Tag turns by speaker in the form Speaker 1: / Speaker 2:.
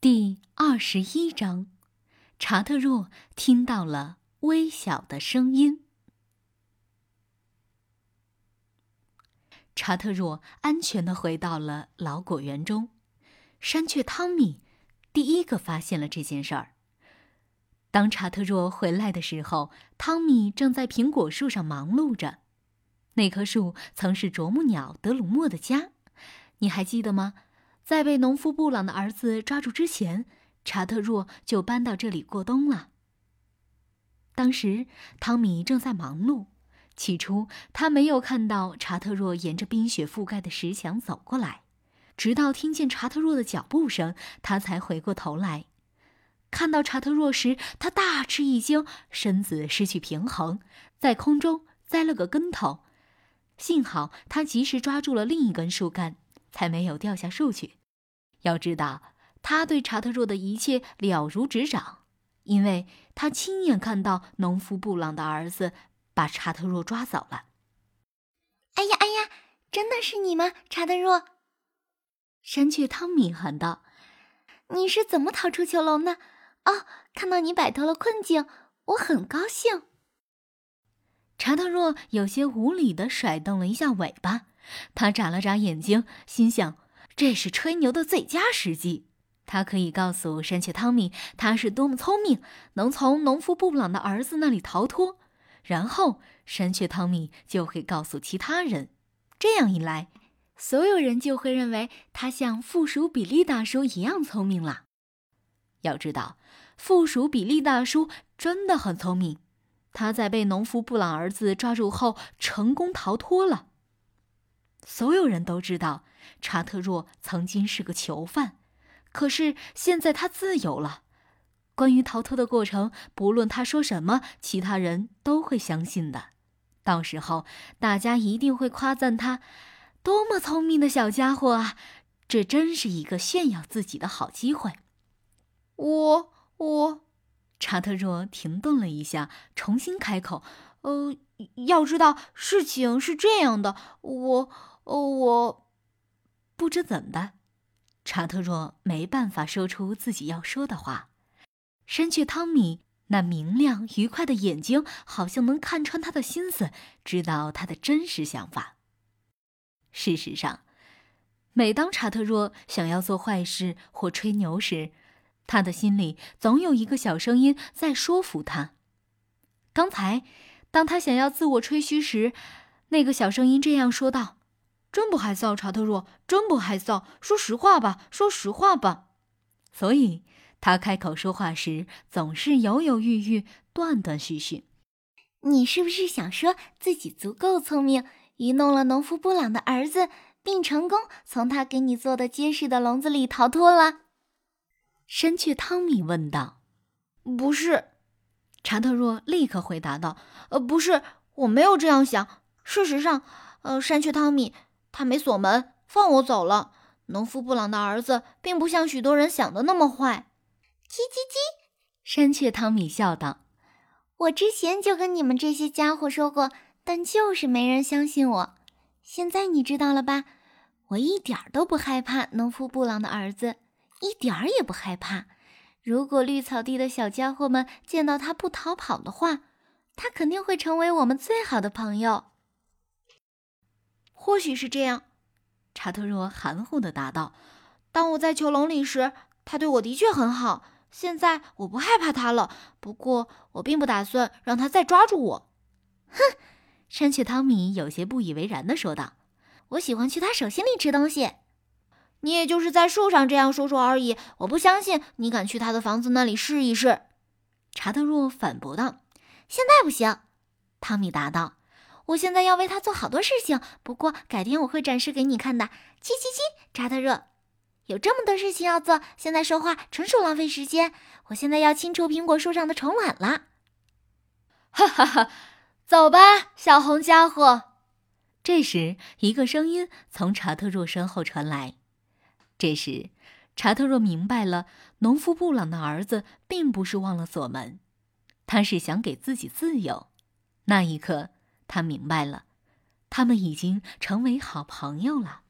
Speaker 1: 第二十一章，查特若听到了微小的声音。查特若安全的回到了老果园中，山雀汤米第一个发现了这件事儿。当查特若回来的时候，汤米正在苹果树上忙碌着。那棵树曾是啄木鸟德鲁莫的家，你还记得吗？在被农夫布朗的儿子抓住之前，查特若就搬到这里过冬了。当时汤米正在忙碌，起初他没有看到查特若沿着冰雪覆盖的石墙走过来，直到听见查特若的脚步声，他才回过头来。看到查特若时，他大吃一惊，身子失去平衡，在空中栽了个跟头。幸好他及时抓住了另一根树干，才没有掉下树去。要知道，他对查特若的一切了如指掌，因为他亲眼看到农夫布朗的儿子把查特若抓走了。
Speaker 2: 哎呀哎呀，真的是你吗，查特若？
Speaker 1: 山雀汤米喊道：“
Speaker 2: 你是怎么逃出囚笼的？哦，看到你摆脱了困境，我很高兴。”
Speaker 1: 查特若有些无礼的甩动了一下尾巴，他眨了眨眼睛，心想。这是吹牛的最佳时机，他可以告诉山雀汤米他是多么聪明，能从农夫布朗的儿子那里逃脱，然后山雀汤米就会告诉其他人，这样一来，所有人就会认为他像附属比利大叔一样聪明了。要知道，附属比利大叔真的很聪明，他在被农夫布朗儿子抓住后成功逃脱了。所有人都知道。查特若曾经是个囚犯，可是现在他自由了。关于逃脱的过程，不论他说什么，其他人都会相信的。到时候，大家一定会夸赞他，多么聪明的小家伙啊！这真是一个炫耀自己的好机会。
Speaker 2: 我我，
Speaker 1: 查特若停顿了一下，重新开口：“呃，要知道事情是这样的，我，我。”不知怎的，查特若没办法说出自己要说的话。山雀汤米那明亮愉快的眼睛，好像能看穿他的心思，知道他的真实想法。事实上，每当查特若想要做坏事或吹牛时，他的心里总有一个小声音在说服他。刚才，当他想要自我吹嘘时，那个小声音这样说道。真不害臊，查特若，真不害臊。说实话吧，说实话吧。所以，他开口说话时总是犹犹豫豫、断断续续。
Speaker 2: 你是不是想说自己足够聪明，愚弄了农夫布朗的儿子，并成功从他给你做的结实的笼子里逃脱了？
Speaker 1: 山雀汤米问道。
Speaker 2: 不是，查特若立刻回答道。呃，不是，我没有这样想。事实上，呃，山雀汤米。他没锁门，放我走了。农夫布朗的儿子并不像许多人想的那么坏。叽叽叽，
Speaker 1: 山雀汤米笑道：“
Speaker 2: 我之前就跟你们这些家伙说过，但就是没人相信我。现在你知道了吧？我一点都不害怕农夫布朗的儿子，一点儿也不害怕。如果绿草地的小家伙们见到他不逃跑的话，他肯定会成为我们最好的朋友。”或许是这样，查特若含糊的答道：“当我在囚笼里时，他对我的确很好。现在我不害怕他了，不过我并不打算让他再抓住我。”哼，山雀汤米有些不以为然的说道：“我喜欢去他手心里吃东西。你也就是在树上这样说说而已。我不相信你敢去他的房子那里试一试。”查特若反驳道：“现在不行。”汤米答道。我现在要为他做好多事情，不过改天我会展示给你看的。叽叽叽，查特若，有这么多事情要做，现在说话纯属浪费时间。我现在要清除苹果树上的虫卵了。
Speaker 1: 哈哈哈，走吧，小红家伙。这时，一个声音从查特若身后传来。这时，查特若明白了，农夫布朗的儿子并不是忘了锁门，他是想给自己自由。那一刻。他明白了，他们已经成为好朋友了。